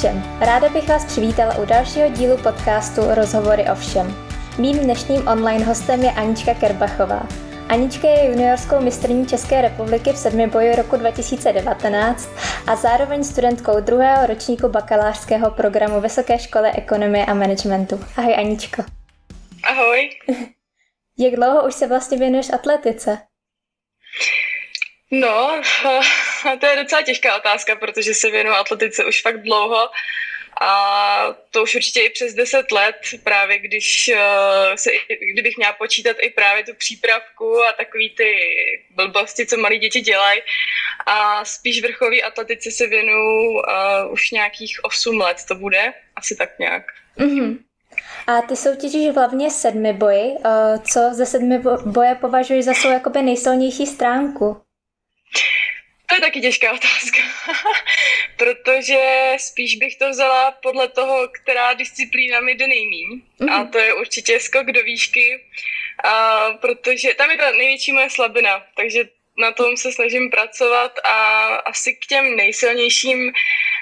všem. Ráda bych vás přivítala u dalšího dílu podcastu Rozhovory o všem. Mým dnešním online hostem je Anička Kerbachová. Anička je juniorskou mistrní České republiky v sedmiboji roku 2019 a zároveň studentkou druhého ročníku bakalářského programu Vysoké školy ekonomie a managementu. Ahoj Aničko. Ahoj. Jak dlouho už se vlastně věnuješ atletice? No, to je docela těžká otázka, protože se věnuju atletice už fakt dlouho a to už určitě i přes 10 let, právě když eh, se, kdybych měla počítat i právě tu přípravku a takový ty blbosti, co malí děti dělají. A spíš vrcholové atletice se věnuju uh, už nějakých 8 let to bude, asi tak nějak. Mm-hmm. A ty soutěžíš hlavně sedmi boji. Eh, co ze sedmi boje považuješ za svou jakoby nejsilnější stránku? To je taky těžká otázka, protože spíš bych to vzala podle toho, která disciplína mi jde nejmíň. Mm-hmm. A mhm. to je určitě skok do výšky, a protože tam je ta největší moje slabina, takže na tom se snažím pracovat a asi k těm nejsilnějším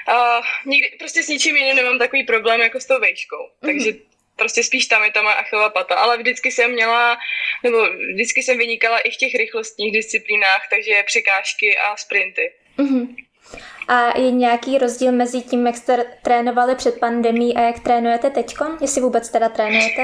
a nikdy, prostě s ničím jiným nemám takový problém jako s tou vejškou. Mm-hmm. Takže prostě spíš tam je ta moje achilová pata, ale vždycky jsem měla, nebo vždycky jsem vynikala i v těch rychlostních disciplínách, takže překážky a sprinty. Mm-hmm. A je nějaký rozdíl mezi tím, jak jste trénovali před pandemí a jak trénujete teď? Jestli vůbec teda trénujete?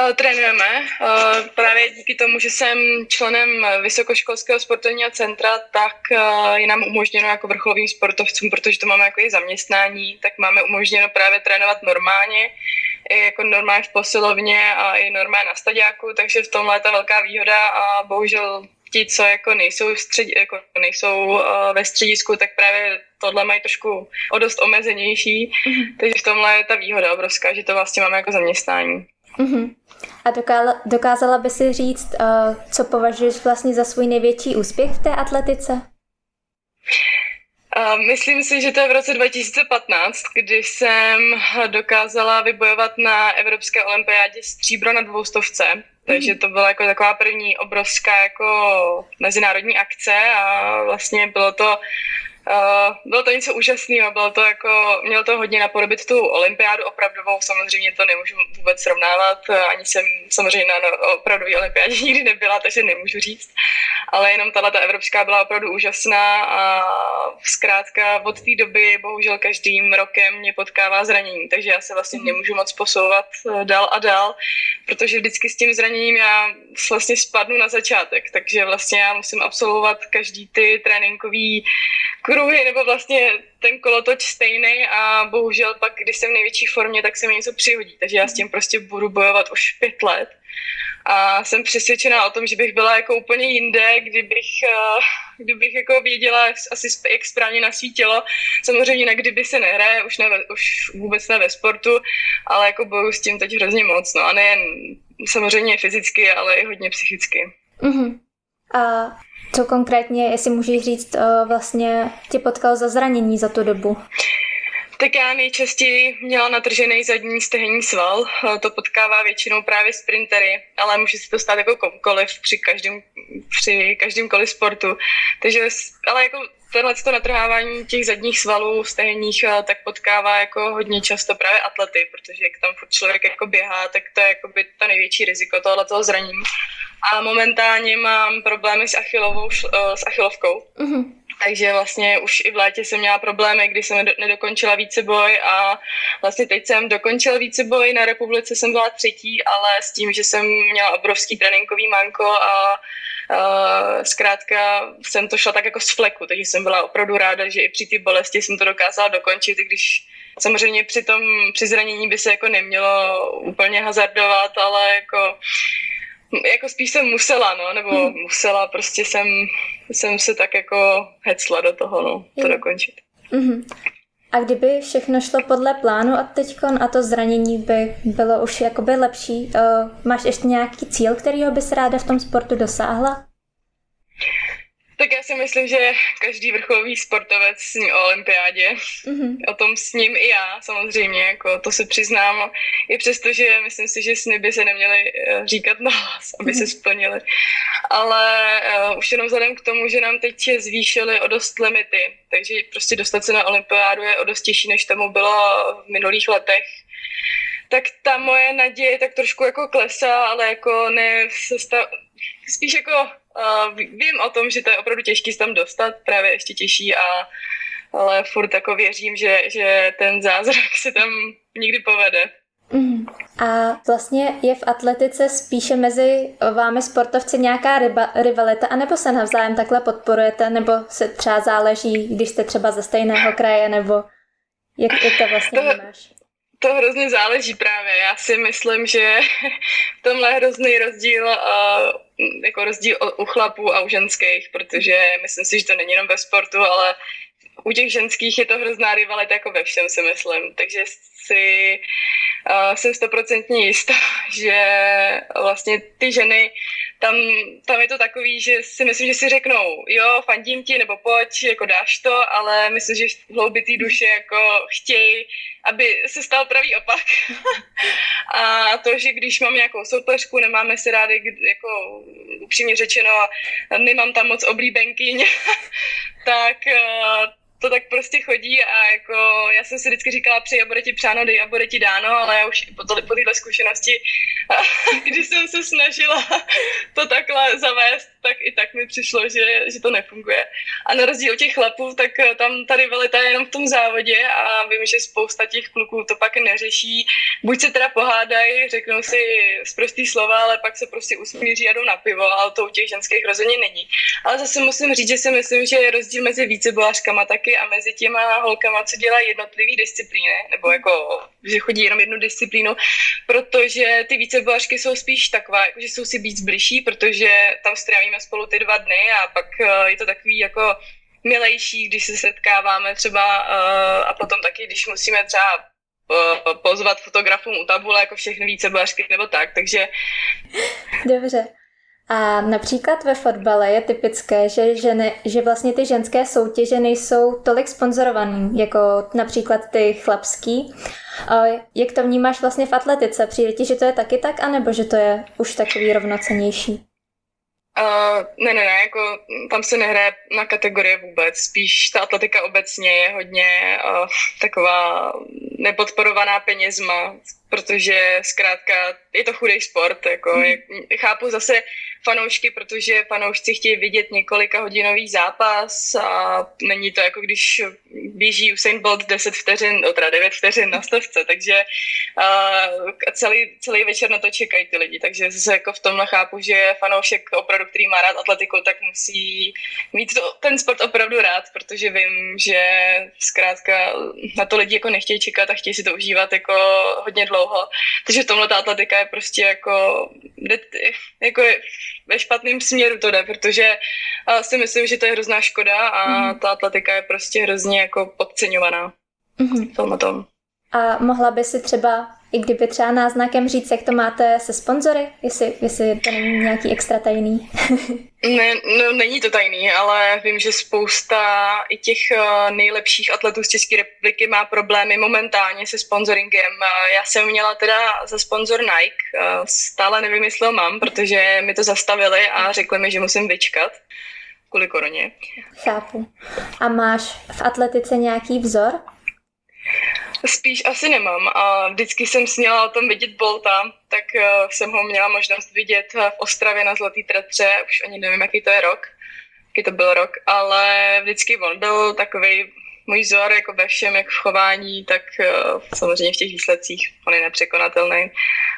Uh, trénujeme. Uh, právě díky tomu, že jsem členem Vysokoškolského sportovního centra, tak uh, je nám umožněno jako vrcholovým sportovcům, protože to máme jako i zaměstnání, tak máme umožněno právě trénovat normálně i jako normálně v posilovně a i normálně na stadiáku, takže v tomhle je ta velká výhoda a bohužel ti, co jako nejsou, střed, jako nejsou uh, ve středisku, tak právě tohle mají trošku o dost omezenější, mm-hmm. takže v tomhle je ta výhoda obrovská, že to vlastně máme jako zaměstnání. Mm-hmm. A dokázala, dokázala by si říct, uh, co považuješ vlastně za svůj největší úspěch v té atletice? Myslím si, že to je v roce 2015, kdy jsem dokázala vybojovat na Evropské olympiádě stříbro na dvoustovce. Takže to byla jako taková první obrovská jako mezinárodní akce a vlastně bylo to Uh, bylo to něco úžasného, bylo to jako, mělo to hodně napodobit tu olympiádu opravdovou, samozřejmě to nemůžu vůbec srovnávat, ani jsem samozřejmě na opravdové olympiádě nikdy nebyla, takže nemůžu říct, ale jenom tahle ta evropská byla opravdu úžasná a zkrátka od té doby bohužel každým rokem mě potkává zranění, takže já se vlastně mhm. nemůžu moc posouvat eh, dál a dál, protože vždycky s tím zraněním já vlastně spadnu na začátek, takže vlastně já musím absolvovat každý ty tréninkový kruhy, nebo vlastně ten kolotoč stejný a bohužel pak, když jsem v největší formě, tak se mi něco přihodí. Takže já s tím prostě budu bojovat už pět let. A jsem přesvědčená o tom, že bych byla jako úplně jinde, kdybych, eh, kdybych jako věděla asi jak správně na svý tělo. Samozřejmě na kdyby se nehraje, už, ne, už vůbec ne ve sportu, ale jako boju s tím teď hrozně moc. No a nejen samozřejmě fyzicky, ale i hodně psychicky. Mm-hmm. A co konkrétně, jestli můžeš říct, eh, vlastně tě potkal za zranění za tu dobu? Tak já nejčastěji měla natržený zadní stehenní sval. Eh, to potkává většinou právě sprintery, ale může se to stát jako komukoliv při každém, při každém koli sportu. Takže, ale jako tohle to natrhávání těch zadních svalů stehenních eh, tak potkává jako hodně často právě atlety, protože jak tam člověk jako běhá, tak to je jako by to největší riziko tohoto zranění. A momentálně mám problémy s, achilovou, eh, s achilovkou. Mm-hmm. Takže vlastně už i v létě jsem měla problémy, kdy jsem nedokončila víceboj a vlastně teď jsem dokončila víceboj, na republice jsem byla třetí, ale s tím, že jsem měla obrovský tréninkový manko a Uh, zkrátka jsem to šla tak jako z fleku, takže jsem byla opravdu ráda, že i při té bolesti jsem to dokázala dokončit, i když samozřejmě při tom při zranění by se jako nemělo úplně hazardovat, ale jako jako spíš jsem musela, no, nebo hmm. musela, prostě jsem, jsem se tak jako hecla do toho, no, to hmm. dokončit. Mm-hmm. A kdyby všechno šlo podle plánu a teďkon a to zranění by bylo už jakoby lepší, uh, máš ještě nějaký cíl, kterýho bys ráda v tom sportu dosáhla? Tak já si myslím, že každý vrcholový sportovec sní o olympiádě. Mm-hmm. O tom s ním i já, samozřejmě, jako to se přiznám. I přesto, že myslím si, že sny by se neměly eh, říkat na hlas, aby mm-hmm. se splnily. ale uh, už jenom vzhledem k tomu, že nám teď zvýšili o dost limity, takže prostě dostat se na olympiádu je o dost těžší, než tomu bylo v minulých letech. Tak ta moje naděje tak trošku jako klesá, ale jako ne, sesta, spíš jako uh, vím o tom, že to je opravdu těžký se tam dostat, právě ještě těžší a ale furt jako věřím, že, že ten zázrak se tam nikdy povede. Mm. A vlastně je v atletice spíše mezi vámi sportovci nějaká riba, rivalita, anebo se navzájem takhle podporujete, nebo se třeba záleží, když jste třeba ze stejného kraje, nebo jak, jak to vlastně to, vnímáš? To hrozně záleží právě. Já si myslím, že v tomhle je hrozný rozdíl, uh, jako rozdíl u chlapů a u ženských, protože myslím si, že to není jenom ve sportu, ale u těch ženských je to hrozná rivalita jako ve všem, si myslím. Takže si uh, jsem stoprocentně jistá, že vlastně ty ženy, tam, tam je to takový, že si myslím, že si řeknou, jo, fandím ti, nebo pojď, jako dáš to, ale myslím, že v hloubi té duše jako chtějí, aby se stal pravý opak. a to, že když mám nějakou soupeřku, nemáme si rádi, jako upřímně řečeno, nemám tam moc oblíbenkyň, tak uh, to tak prostě chodí a jako já jsem si vždycky říkala, přeji a bude ti přáno, dej a bude ti dáno, ale já už po, to, po zkušenosti, když jsem se snažila to takhle zavést, tak i tak mi přišlo, že, že to nefunguje. A na rozdíl od těch chlapů, tak tam tady velita je jenom v tom závodě a vím, že spousta těch kluků to pak neřeší. Buď se teda pohádají, řeknou si zprostý slova, ale pak se prostě usmíří a jdou na pivo, ale to u těch ženských rozhodně není. Ale zase musím říct, že si myslím, že je rozdíl mezi vícebolářkama taky a mezi těma holkama, co dělají jednotlivý disciplíny, nebo jako, že chodí jenom jednu disciplínu, protože ty vícebolářky jsou spíš taková, jako, že jsou si víc bližší, protože tam strávíme spolu ty dva dny a pak uh, je to takový jako milejší, když se setkáváme třeba uh, a potom taky, když musíme třeba uh, pozvat fotografům u tabule, jako všechny vícebolářky nebo tak, takže... Dobře. A například ve fotbale je typické, že, ženy, že vlastně ty ženské soutěže nejsou tolik sponzorovaný, jako například ty chlapský. A jak to vnímáš vlastně v atletice? Přijde ti, že to je taky tak, anebo že to je už takový rovnocenější? Uh, ne, ne, ne, jako tam se nehraje na kategorie vůbec, spíš ta atletika obecně je hodně uh, taková nepodporovaná penězma, protože zkrátka je to chudý sport, jako mm. je, chápu zase fanoušky, protože fanoušci chtějí vidět několika hodinový zápas a není to jako když běží Usain Bolt 10 vteřin, no teda 9 vteřin na stovce, takže uh, celý, celý večer na to čekají ty lidi, takže zase jako v tomhle chápu, že fanoušek opravdu, který má rád atletiku, tak musí mít to, ten sport opravdu rád, protože vím, že zkrátka na to lidi jako nechtějí čekat a chtějí si to užívat jako hodně dlouho, takže v tomhle ta atletika je prostě jako, jako je ve špatném směru to jde, protože si myslím, že to je hrozná škoda a mm. ta atletika je prostě hrozně jako podceňovaná mm. tom tom. A mohla by si třeba, i kdyby třeba náznakem říct, jak to máte se sponzory, jestli, jestli to není nějaký extra tajný? ne, no, není to tajný, ale vím, že spousta i těch uh, nejlepších atletů z České republiky má problémy momentálně se sponsoringem. Uh, já jsem měla teda za sponzor Nike, uh, stále nevím, jestli ho mám, protože mi to zastavili a řekli mi, že musím vyčkat kvůli koroně. Chápu. A máš v atletice nějaký vzor? Spíš asi nemám a vždycky jsem směla o tom vidět Bolta, tak uh, jsem ho měla možnost vidět v Ostravě na Zlatý tretře, už ani nevím, jaký to je rok, jaký to byl rok, ale vždycky on byl takový můj vzor jako ve všem, jak v chování, tak uh, samozřejmě v těch výsledcích on je nepřekonatelný,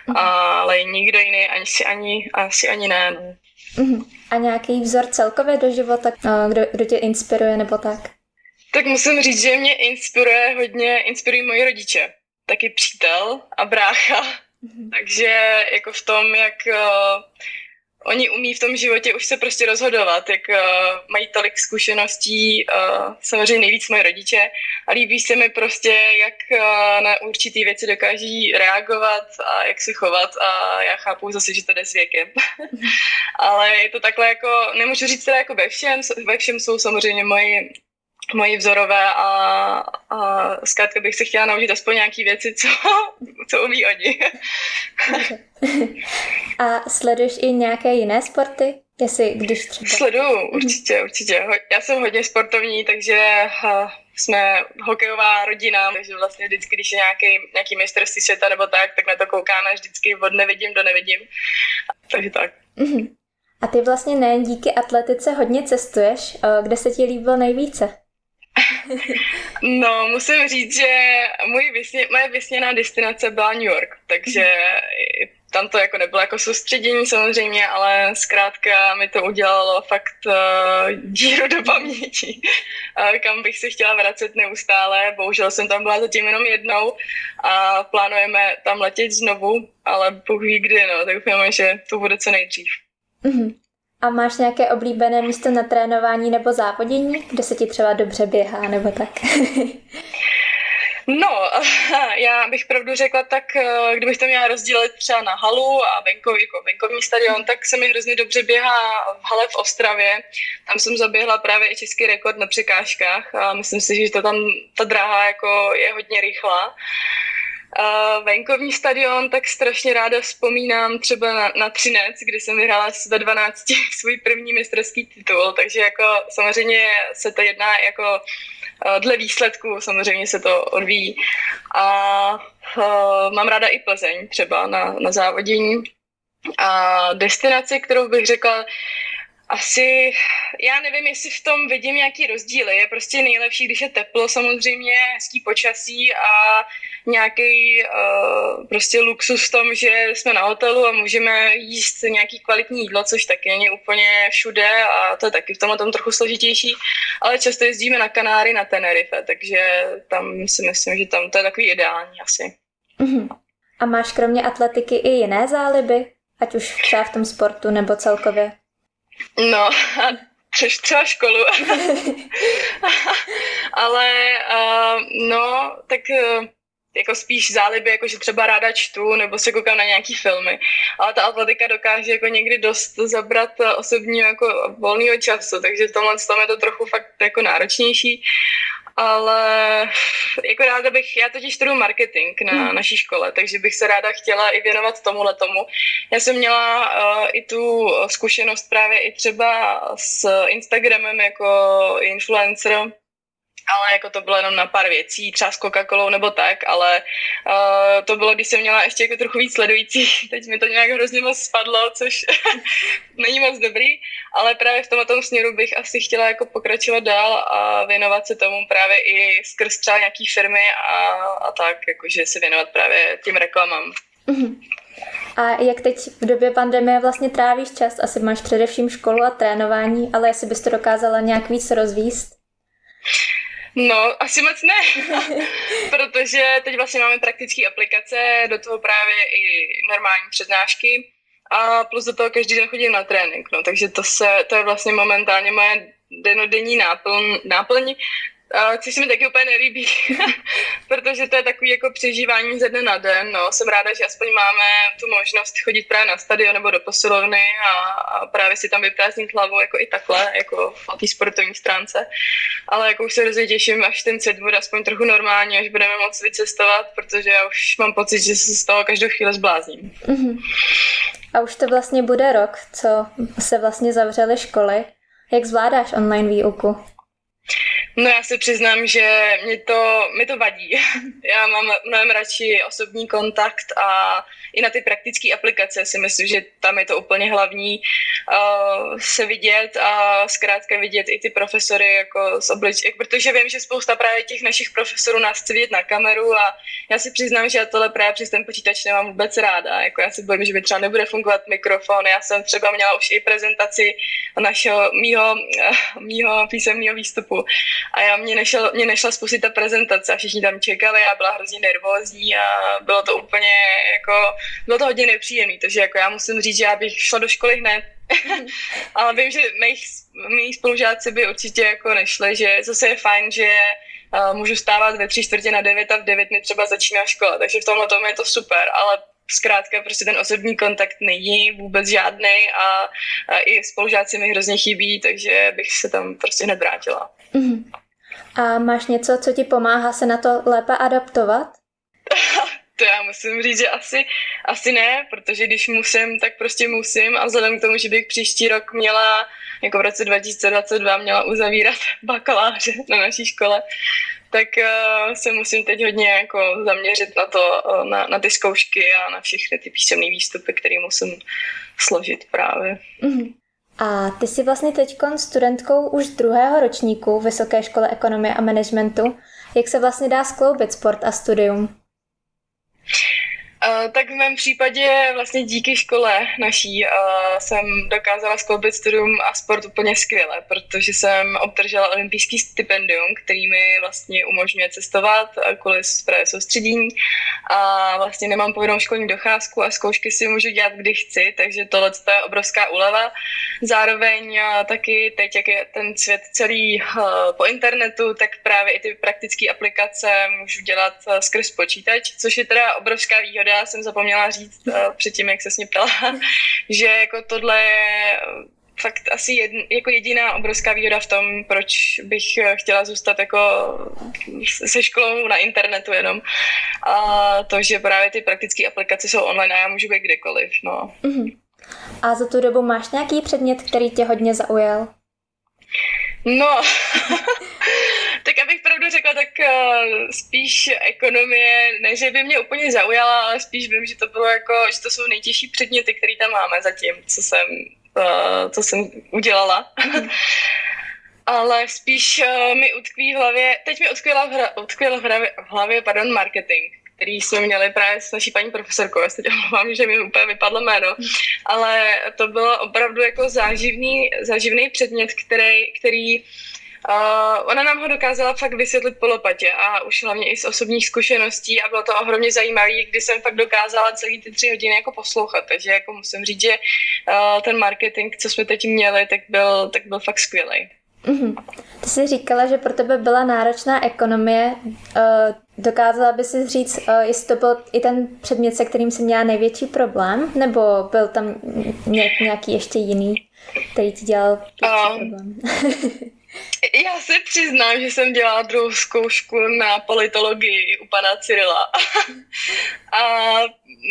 mm-hmm. ale nikdo jiný ani si ani, asi ani ne. No. Mm-hmm. A nějaký vzor celkově do života, eh, kdo, kdo tě inspiruje nebo tak? Tak musím říct, že mě inspiruje hodně, inspirují moji rodiče. Taky přítel a brácha. Mm-hmm. Takže jako v tom, jak uh, oni umí v tom životě už se prostě rozhodovat, jak uh, mají tolik zkušeností, uh, samozřejmě nejvíc moje rodiče a líbí se mi prostě, jak uh, na určitý věci dokáží reagovat a jak se chovat a já chápu zase, že to jde s věkem. Mhm. Ale je to takhle jako, nemůžu říct teda jako ve všem, ve všem jsou samozřejmě moji moji vzorové a, a zkrátka bych se chtěla naučit aspoň nějaký věci, co, co umí oni. a sleduješ i nějaké jiné sporty? Jestli, když třeba... Sleduju, určitě, určitě. Já jsem hodně sportovní, takže jsme hokejová rodina, takže vlastně vždycky, když je nějaký, nějaký mistrovství světa nebo tak, tak na to koukáme vždycky od nevidím do nevidím. Takže tak. Mm-hmm. A ty vlastně nejen díky atletice hodně cestuješ. Kde se ti líbilo nejvíce? No, musím říct, že můj vysně, moje vysněná destinace byla New York, takže tam to jako nebylo jako soustředění samozřejmě, ale zkrátka mi to udělalo fakt uh, díru do paměti, uh, kam bych se chtěla vracet neustále. Bohužel jsem tam byla zatím jenom jednou a plánujeme tam letět znovu, ale Bůh ví kdy, no, tak doufáme, že to bude co nejdřív. Mm-hmm. A máš nějaké oblíbené místo na trénování nebo závodění, kde se ti třeba dobře běhá nebo tak? No, já bych pravdu řekla tak, eh, kdybych to měla rozdělit třeba na halu a venkový, jako venkovní stadion, tak se mi hrozně dobře běhá v hale v Ostravě. Tam jsem zaběhla právě i český rekord na překážkách a myslím si, že to tam ta dráha jako je hodně rychlá. Uh, venkovní stadion, tak strašně ráda vzpomínám třeba na, na Třinec, kdy jsem vyhrála ve 12 svůj první mistrovský titul, takže jako samozřejmě se to jedná jako uh, dle výsledku, samozřejmě se to odvíjí. A uh, mám ráda i Plzeň třeba na, na závodění. A destinaci, kterou bych řekla, asi, já nevím, jestli v tom vidím nějaký rozdíly. Je prostě nejlepší, když je teplo, samozřejmě hezký počasí a nějaký uh, prostě luxus v tom, že jsme na hotelu a můžeme jíst nějaký kvalitní jídlo, což taky není úplně všude a to je taky v tomhle tom trochu složitější, ale často jezdíme na Kanáry, na Tenerife, takže tam si myslím, že tam to je takový ideální asi. Uh-huh. A máš kromě atletiky i jiné záliby? Ať už třeba v tom sportu nebo celkově? No, přeš třeba školu. Ale uh, no, tak uh, jako spíš záliby, jako že třeba ráda čtu nebo se koukám na nějaký filmy. Ale ta atletika dokáže jako někdy dost zabrat osobního jako volného času, takže v tomhle tom je to trochu fakt jako náročnější ale jako ráda bych, já totiž studuju marketing na hmm. naší škole, takže bych se ráda chtěla i věnovat tomuhle tomu. Já jsem měla uh, i tu zkušenost právě i třeba s Instagramem jako influencer, ale jako to bylo jenom na pár věcí, třeba s coca nebo tak, ale uh, to bylo, když jsem měla ještě jako trochu víc sledujících, teď mi to nějak hrozně moc spadlo, což není moc dobrý, ale právě v tomto směru bych asi chtěla jako pokračovat dál a věnovat se tomu právě i skrz třeba nějaký firmy a, a tak, jakože se věnovat právě tím reklamám. Uh-huh. A jak teď v době pandemie vlastně trávíš čas? Asi máš především školu a trénování, ale jestli bys to dokázala nějak víc rozvíst? No, asi moc ne, protože teď vlastně máme praktické aplikace, do toho právě i normální přednášky a plus do toho každý den chodím na trénink, no, takže to, se, to je vlastně momentálně moje denodenní náplň, náplň což se mi taky úplně nelíbí, protože to je takový jako přežívání ze dne na den. No. Jsem ráda, že aspoň máme tu možnost chodit právě na stadion nebo do posilovny a, a právě si tam vyprázdnit hlavu jako i takhle, jako v té sportovní stránce. Ale jako už se hrozně těším, až ten svět bude aspoň trochu normální, až budeme moci vycestovat, protože já už mám pocit, že se z toho každou chvíli zblázním. Mm-hmm. A už to vlastně bude rok, co se vlastně zavřely školy. Jak zvládáš online výuku? No já se přiznám, že mě to, mě to vadí. Já mám mnohem radši osobní kontakt a i na ty praktické aplikace si myslím, že tam je to úplně hlavní uh, se vidět a zkrátka vidět i ty profesory jako z oblič, protože vím, že spousta právě těch našich profesorů nás chce vidět na kameru a já si přiznám, že já tohle právě přes ten počítač nemám vůbec ráda. Jako já si bojím, že by třeba nebude fungovat mikrofon. Já jsem třeba měla už i prezentaci našeho mýho, mýho písemného výstupu a já mě, nešel, mě nešla spustit ta prezentace a všichni tam čekali, já byla hrozně nervózní a bylo to úplně jako, bylo to hodně nepříjemné, takže jako já musím říct, že já bych šla do školy hned, ale vím, že mých, mých spolužáci by určitě jako nešli, že zase je fajn, že uh, můžu stávat ve tři čtvrtě na devět a v devět mi třeba začíná škola, takže v tomhle tom je to super, ale zkrátka prostě ten osobní kontakt není vůbec žádný a, a i spolužáci mi hrozně chybí, takže bych se tam prostě hned vrátila. Mm-hmm. A máš něco, co ti pomáhá se na to lépe adaptovat? To já musím říct, že asi, asi ne, protože když musím, tak prostě musím a vzhledem k tomu, že bych příští rok měla, jako v roce 2022 měla uzavírat bakaláře na naší škole, tak uh, se musím teď hodně jako zaměřit na to, uh, na, na ty zkoušky a na všechny ty písemné výstupy, které musím složit právě. Mm-hmm. A ty jsi vlastně teď studentkou už druhého ročníku Vysoké školy ekonomie a managementu. Jak se vlastně dá skloubit sport a studium? Uh, tak v mém případě vlastně díky škole naší uh, jsem dokázala skloubit studium a sport úplně skvěle, protože jsem obdržela olympijský stipendium, který mi vlastně umožňuje cestovat kvůli právě soustředění a vlastně nemám povinnou školní docházku a zkoušky si můžu dělat, kdy chci, takže tohle je obrovská úleva. Zároveň uh, taky teď, jak je ten svět celý po internetu, tak právě i ty praktické aplikace můžu dělat skrz počítač, což je teda obrovská výhoda já jsem zapomněla říct uh, předtím, jak se mě ptala, že jako tohle je fakt asi jedn, jako jediná obrovská výhoda v tom, proč bych chtěla zůstat jako se školou na internetu jenom. A to, že právě ty praktické aplikace jsou online a já můžu být kdekoliv. No. Mm-hmm. A za tu dobu máš nějaký předmět, který tě hodně zaujal? No, tak abych pravdu řekla, tak uh, spíš ekonomie, ne, že by mě úplně zaujala, ale spíš vím, že to bylo jako, že to jsou nejtěžší předměty, které tam máme zatím, co jsem, uh, co jsem udělala. ale spíš uh, mi utkví v hlavě, teď mi utkvěla v, hra, utkvěla v, hlavě, v hlavě, pardon, marketing který jsme měli právě s naší paní profesorkou. Já se omlouvám, že mi úplně vypadlo jméno, ale to bylo opravdu jako záživný, záživný předmět, který, který Uh, ona nám ho dokázala fakt vysvětlit po lopatě a už hlavně i z osobních zkušeností a bylo to ohromně zajímavé, kdy jsem fakt dokázala celý ty tři hodiny jako poslouchat, takže jako musím říct, že uh, ten marketing, co jsme teď měli, tak byl, tak byl fakt skvělý. Mm-hmm. Ty jsi říkala, že pro tebe byla náročná ekonomie. Uh, dokázala by si říct, uh, jestli to byl i ten předmět, se kterým jsi měla největší problém, nebo byl tam nějaký ještě jiný, který ti dělal um, problém? Já se přiznám, že jsem dělala druhou zkoušku na politologii u pana Cyrila. A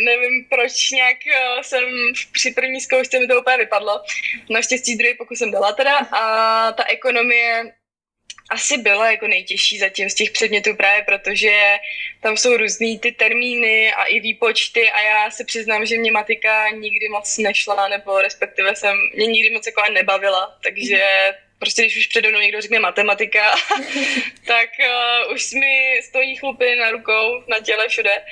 nevím, proč nějak eh, jsem při první zkoušce mi to úplně vypadlo. Naštěstí druhý pokus jsem dala teda a ta ekonomie asi byla jako nejtěžší zatím z těch předmětů právě protože tam jsou různý ty termíny a i výpočty a já se přiznám, že mě matika nikdy moc nešla nebo respektive jsem mě nikdy moc jako nebavila, takže prostě když už přede mnou někdo řekne matematika, tak uh, už mi stojí chlupy na rukou, na těle, všude.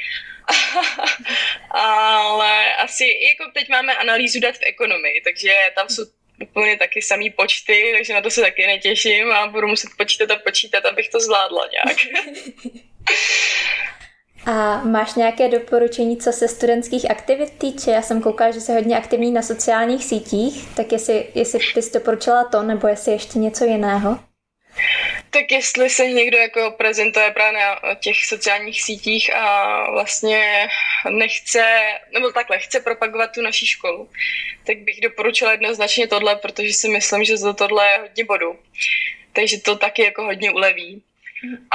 Ale asi, jako teď máme analýzu dat v ekonomii, takže tam jsou úplně taky samý počty, takže na to se taky netěším a budu muset počítat a počítat, abych to zvládla nějak. A máš nějaké doporučení, co se studentských aktivit týče? Já jsem koukala, že jsi hodně aktivní na sociálních sítích, tak jestli, jestli bys doporučila to, nebo jestli ještě něco jiného? Tak jestli se někdo jako prezentuje právě na těch sociálních sítích a vlastně nechce, nebo takhle, chce propagovat tu naší školu, tak bych doporučila jednoznačně tohle, protože si myslím, že za tohle je hodně bodů. Takže to taky jako hodně uleví.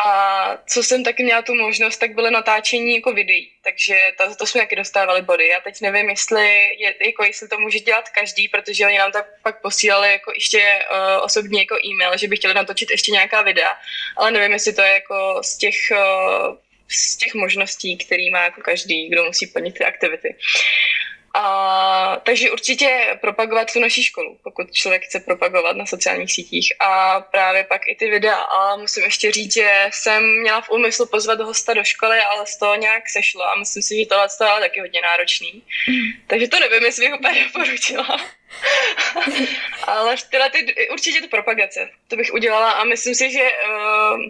A co jsem taky měla tu možnost, tak bylo natáčení jako videí, takže to, to jsme taky dostávali body. Já teď nevím, jestli, je, jako jestli to může dělat každý, protože oni nám tak pak posílali jako ještě uh, osobně jako e-mail, že by chtěli natočit ještě nějaká videa, ale nevím, jestli to je jako z těch uh, z těch možností, který má jako každý, kdo musí plnit ty aktivity. A, takže určitě propagovat tu naší školu, pokud člověk chce propagovat na sociálních sítích. A právě pak i ty videa. A musím ještě říct, že jsem měla v úmyslu pozvat hosta do školy, ale z toho nějak sešlo a myslím si, že tohle je taky hodně náročný. Mm. Takže to nevím, jestli bych úplně doporučila. Ale tyhle ty, určitě to propagace, to bych udělala a myslím si, že uh,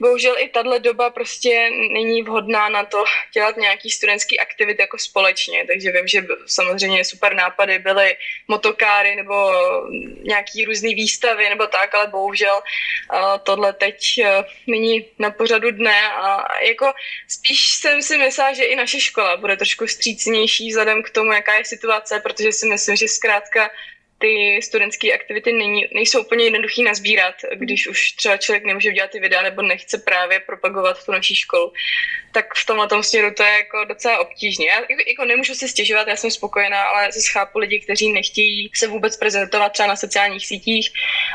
bohužel i tahle doba prostě není vhodná na to dělat nějaký studentský aktivity jako společně, takže vím, že samozřejmě super nápady byly motokáry nebo nějaký různý výstavy nebo tak, ale bohužel uh, tohle teď uh, není na pořadu dne a jako spíš jsem si myslela, že i naše škola bude trošku střícnější vzhledem k tomu, jaká je situace, protože si myslím, že zkrátka ty studentské aktivity není, nejsou úplně jednoduchý nazbírat, když už třeba člověk nemůže udělat ty videa nebo nechce právě propagovat tu naší školu, tak v tomhle tom směru to je jako docela obtížně. Já jako nemůžu si stěžovat, já jsem spokojená, ale zase chápu lidi, kteří nechtějí se vůbec prezentovat třeba na sociálních sítích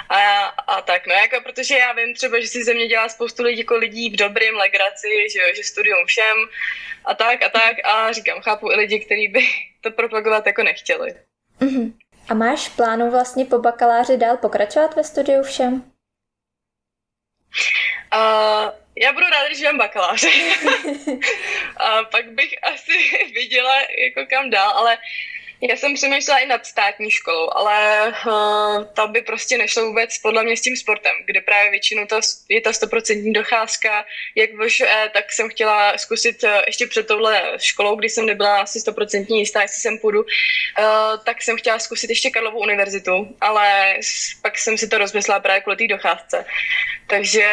a, a tak, no jako protože já vím třeba, že si ze mě dělá spoustu lidí jako lidí v dobrým legraci, že, jo, že studium všem a tak a tak a říkám, chápu i lidi, kteří by to propagovat jako nechtěli. Mm-hmm. A máš plánu vlastně po bakaláři dál pokračovat ve studiu všem? Uh, já budu ráda, když mám bakaláře. a pak bych asi viděla, jako kam dál, ale já jsem přemýšlela i nad státní školou, ale uh, ta by prostě nešlo vůbec podle mě s tím sportem, kde právě většinou to je ta stoprocentní docházka. Jak VŠE, tak jsem chtěla zkusit uh, ještě před touhle školou, kdy jsem nebyla asi stoprocentní jistá, jestli sem půjdu, uh, tak jsem chtěla zkusit ještě Karlovou univerzitu, ale pak jsem si to rozmyslela právě kvůli té docházce. Takže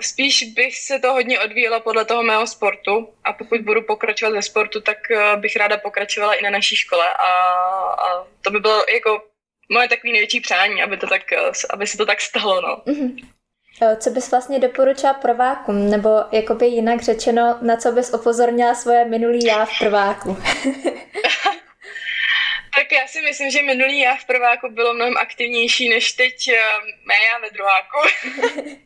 spíš bych se to hodně odvíjelo podle toho mého sportu a pokud budu pokračovat ve sportu, tak bych ráda pokračovala i na naší škole a a to by bylo jako moje takový největší přání, aby, to tak, aby se to tak stalo. No. Mm-hmm. Co bys vlastně doporučila prvákům, nebo jakoby jinak řečeno, na co bys upozornila svoje minulý já v prváku? tak já si myslím, že minulý já v prváku bylo mnohem aktivnější než teď mé já ve druháku.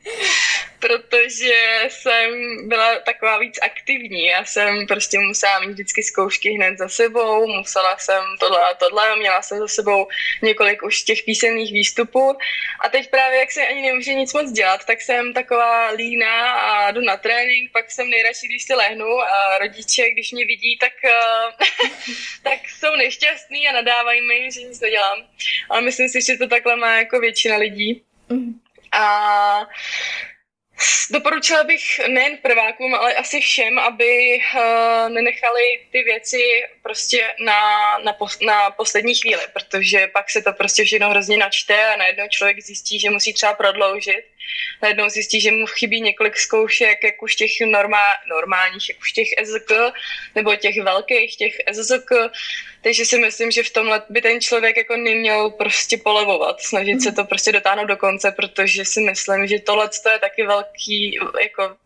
protože jsem byla taková víc aktivní. Já jsem prostě musela mít vždycky zkoušky hned za sebou, musela jsem tohle a tohle, měla jsem za sebou několik už těch písemných výstupů a teď právě, jak se ani nemůže nic moc dělat, tak jsem taková líná a jdu na trénink, pak jsem nejradši, když se lehnu a rodiče, když mě vidí, tak, tak jsou nešťastní a nadávají mi, že nic nedělám. Ale myslím si, že to takhle má jako většina lidí. Mm. A Doporučila bych nejen prvákům, ale asi všem, aby uh, nenechali ty věci prostě na, na, pos, na poslední chvíli, protože pak se to prostě všechno hrozně načte a najednou člověk zjistí, že musí třeba prodloužit. Najednou zjistí, že mu chybí několik zkoušek, jak už těch normá, normálních, jak už těch SZK, nebo těch velkých, těch SZK. Takže si myslím, že v tomhle by ten člověk jako neměl prostě polevovat, snažit se to prostě dotáhnout do konce, protože si myslím, že tohle je taky velký jako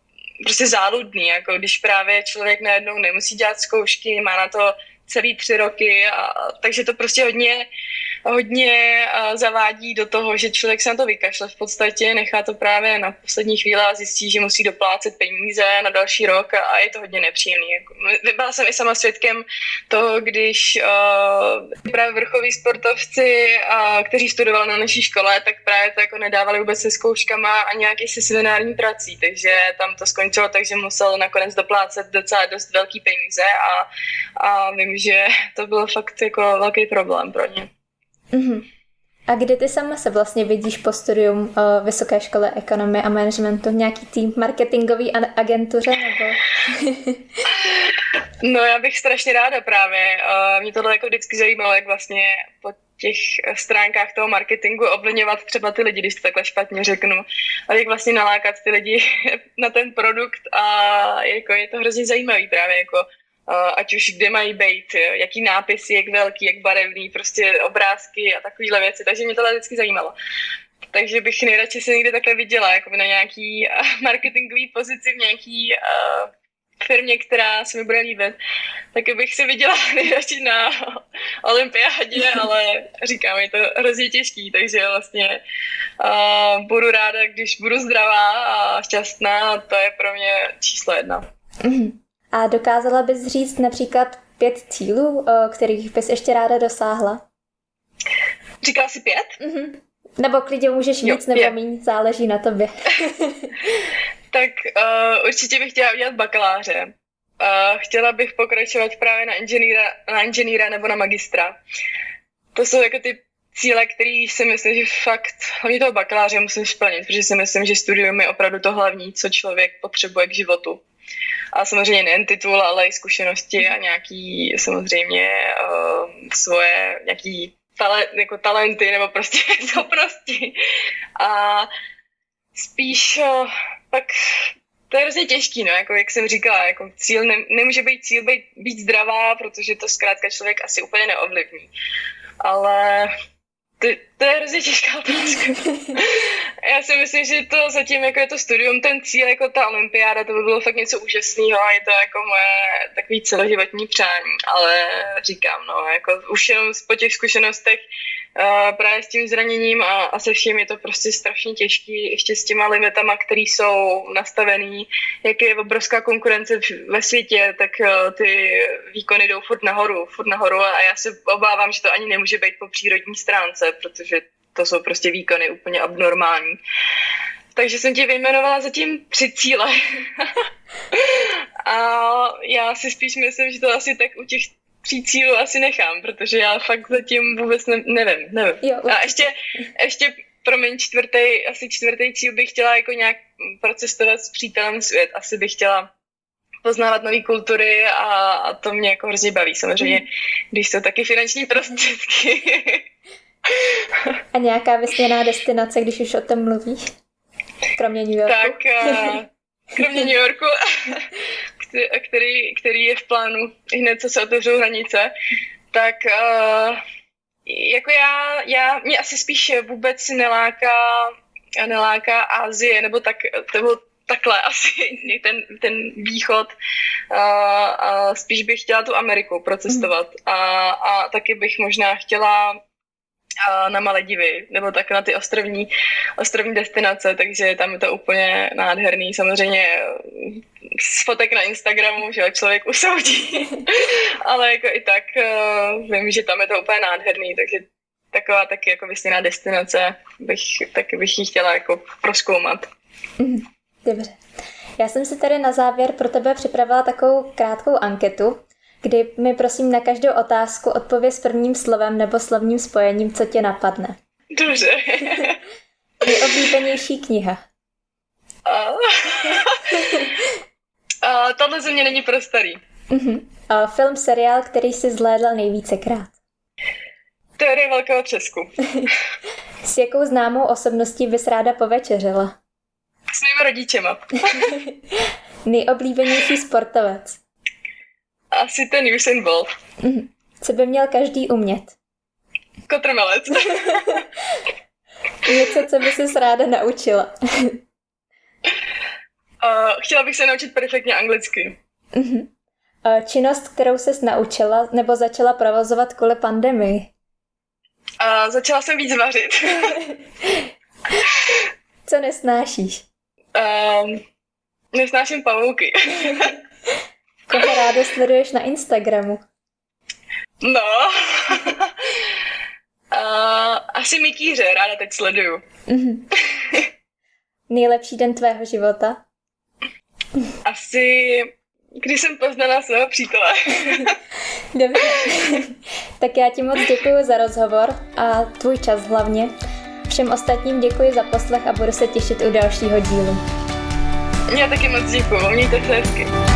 prostě záludný, jako když právě člověk najednou nemusí dělat zkoušky, má na to celý tři roky, a, takže to prostě hodně, hodně zavádí do toho, že člověk se na to vykašle v podstatě, nechá to právě na poslední chvíli a zjistí, že musí doplácet peníze na další rok a, je to hodně nepříjemný. Jako, byla jsem i sama svědkem toho, když právě vrchoví sportovci, kteří studovali na naší škole, tak právě to jako nedávali vůbec se zkouškama a nějaký se seminární prací, takže tam to skončilo tak, že musel nakonec doplácet docela dost velký peníze a, a vím, že to bylo fakt jako velký problém pro ně. Mm-hmm. A kdy ty sama se vlastně vidíš po studium o Vysoké škole ekonomie a managementu? Nějaký tým marketingový agentuře nebo? no já bych strašně ráda právě. Mě tohle jako vždycky zajímalo, jak vlastně po těch stránkách toho marketingu ovlivňovat třeba ty lidi, když to takhle špatně řeknu, a jak vlastně nalákat ty lidi na ten produkt a jako je to hrozně zajímavý právě jako ať už kde mají být, jaký nápisy, jak velký, jak barevný, prostě obrázky a takovéhle věci, takže mě to vždycky zajímalo. Takže bych nejradši se někde takhle viděla, jako na nějaký marketingový pozici v nějaký uh, firmě, která se mi bude líbit, tak bych se viděla nejradši na olympiádě, ale říkám, je to hrozně těžký, takže vlastně uh, budu ráda, když budu zdravá a šťastná, to je pro mě číslo jedna. Mm-hmm. A dokázala bys říct například pět cílů, kterých bys ještě ráda dosáhla? Říkala jsi pět? Mm-hmm. Nebo klidně můžeš jo, víc nebo pět. méně, záleží na tobě. tak uh, určitě bych chtěla udělat bakaláře. Uh, chtěla bych pokračovat právě na inženýra, na inženýra nebo na magistra. To jsou jako ty cíle, který si myslím, že fakt hlavně toho bakaláře musím splnit, protože si myslím, že studium je opravdu to hlavní, co člověk potřebuje k životu. A samozřejmě nejen titul, ale i zkušenosti a nějaký samozřejmě uh, svoje nějaký tale, jako talenty nebo prostě schopnosti. A spíš uh, pak to je hrozně těžký, no, jako jak jsem říkala, jako cíl ne, nemůže být cíl být, být zdravá, protože to zkrátka člověk asi úplně neovlivní. Ale to, to je hrozně těžká otázka. Já si myslím, že to zatím jako je to studium, ten cíl jako ta olympiáda, to by bylo fakt něco úžasného a je to jako moje takový celoživotní přání, ale říkám, no, jako už jenom po těch zkušenostech uh, právě s tím zraněním a, a se vším je to prostě strašně těžký, ještě s těma limitama, které jsou nastavený, jak je obrovská konkurence ve světě, tak uh, ty výkony jdou furt nahoru, furt nahoru a já se obávám, že to ani nemůže být po přírodní stránce, protože to jsou prostě výkony úplně abnormální. Takže jsem tě vyjmenovala zatím tři cíle. a já si spíš myslím, že to asi tak u těch tří cílů asi nechám, protože já fakt zatím vůbec ne, nevím, nevím. Jo, a ještě, ještě promiň, čtvrtý, asi čtvrtý cíl bych chtěla jako nějak procestovat s přítelem svět. Asi bych chtěla poznávat nové kultury a, a to mě jako hrozně baví. Samozřejmě, mm. když jsou taky finanční prostředky. a nějaká vysněná destinace, když už o tom mluvíš? Kromě New Yorku? Tak, uh, kromě New Yorku, který, který je v plánu hned, co se otevřou hranice, tak uh, jako já, já, mě asi spíš vůbec neláká, neláká Ázie, nebo tak, nebo takhle asi ten, ten východ. A, a spíš bych chtěla tu Ameriku procestovat. A, a taky bych možná chtěla na Maledivy, nebo tak na ty ostrovní, ostrovní destinace, takže tam je to úplně nádherný. Samozřejmě z fotek na Instagramu, že člověk usoudí, ale jako i tak uh, vím, že tam je to úplně nádherný, takže taková taky jako vysněná destinace bych, taky bych ji chtěla jako proskoumat. Mhm, dobře. Já jsem si tady na závěr pro tebe připravila takovou krátkou anketu, kdy mi prosím na každou otázku odpověz prvním slovem nebo slovním spojením, co tě napadne. Dobře. Nejoblíbenější kniha. Uh, uh, tohle země není pro starý. Uh-huh. Uh, film, seriál, který jsi zhlédl nejvícekrát. Teorie velkého třesku. S jakou známou osobností bys ráda povečeřila? S mými rodičema. Nejoblíbenější sportovec. Asi ten Usain Bolt. Mhm. Co by měl každý umět? Kotrmelec. Něco, co by se ráda naučila. uh, chtěla bych se naučit perfektně anglicky. Uh-huh. Uh, činnost, kterou se naučila nebo začala provozovat kvůli pandemii? Uh, začala jsem víc vařit. co nesnášíš? Um, nesnáším pavouky. Koho ráda sleduješ na Instagramu? No, uh, asi Mikýře ráda teď sleduju. Mm-hmm. Nejlepší den tvého života? Asi, když jsem poznala svého přítele. Dobře. tak já ti moc děkuji za rozhovor a tvůj čas hlavně. Všem ostatním děkuji za poslech a budu se těšit u dalšího dílu. Já taky moc děkuji, mějte se hezky.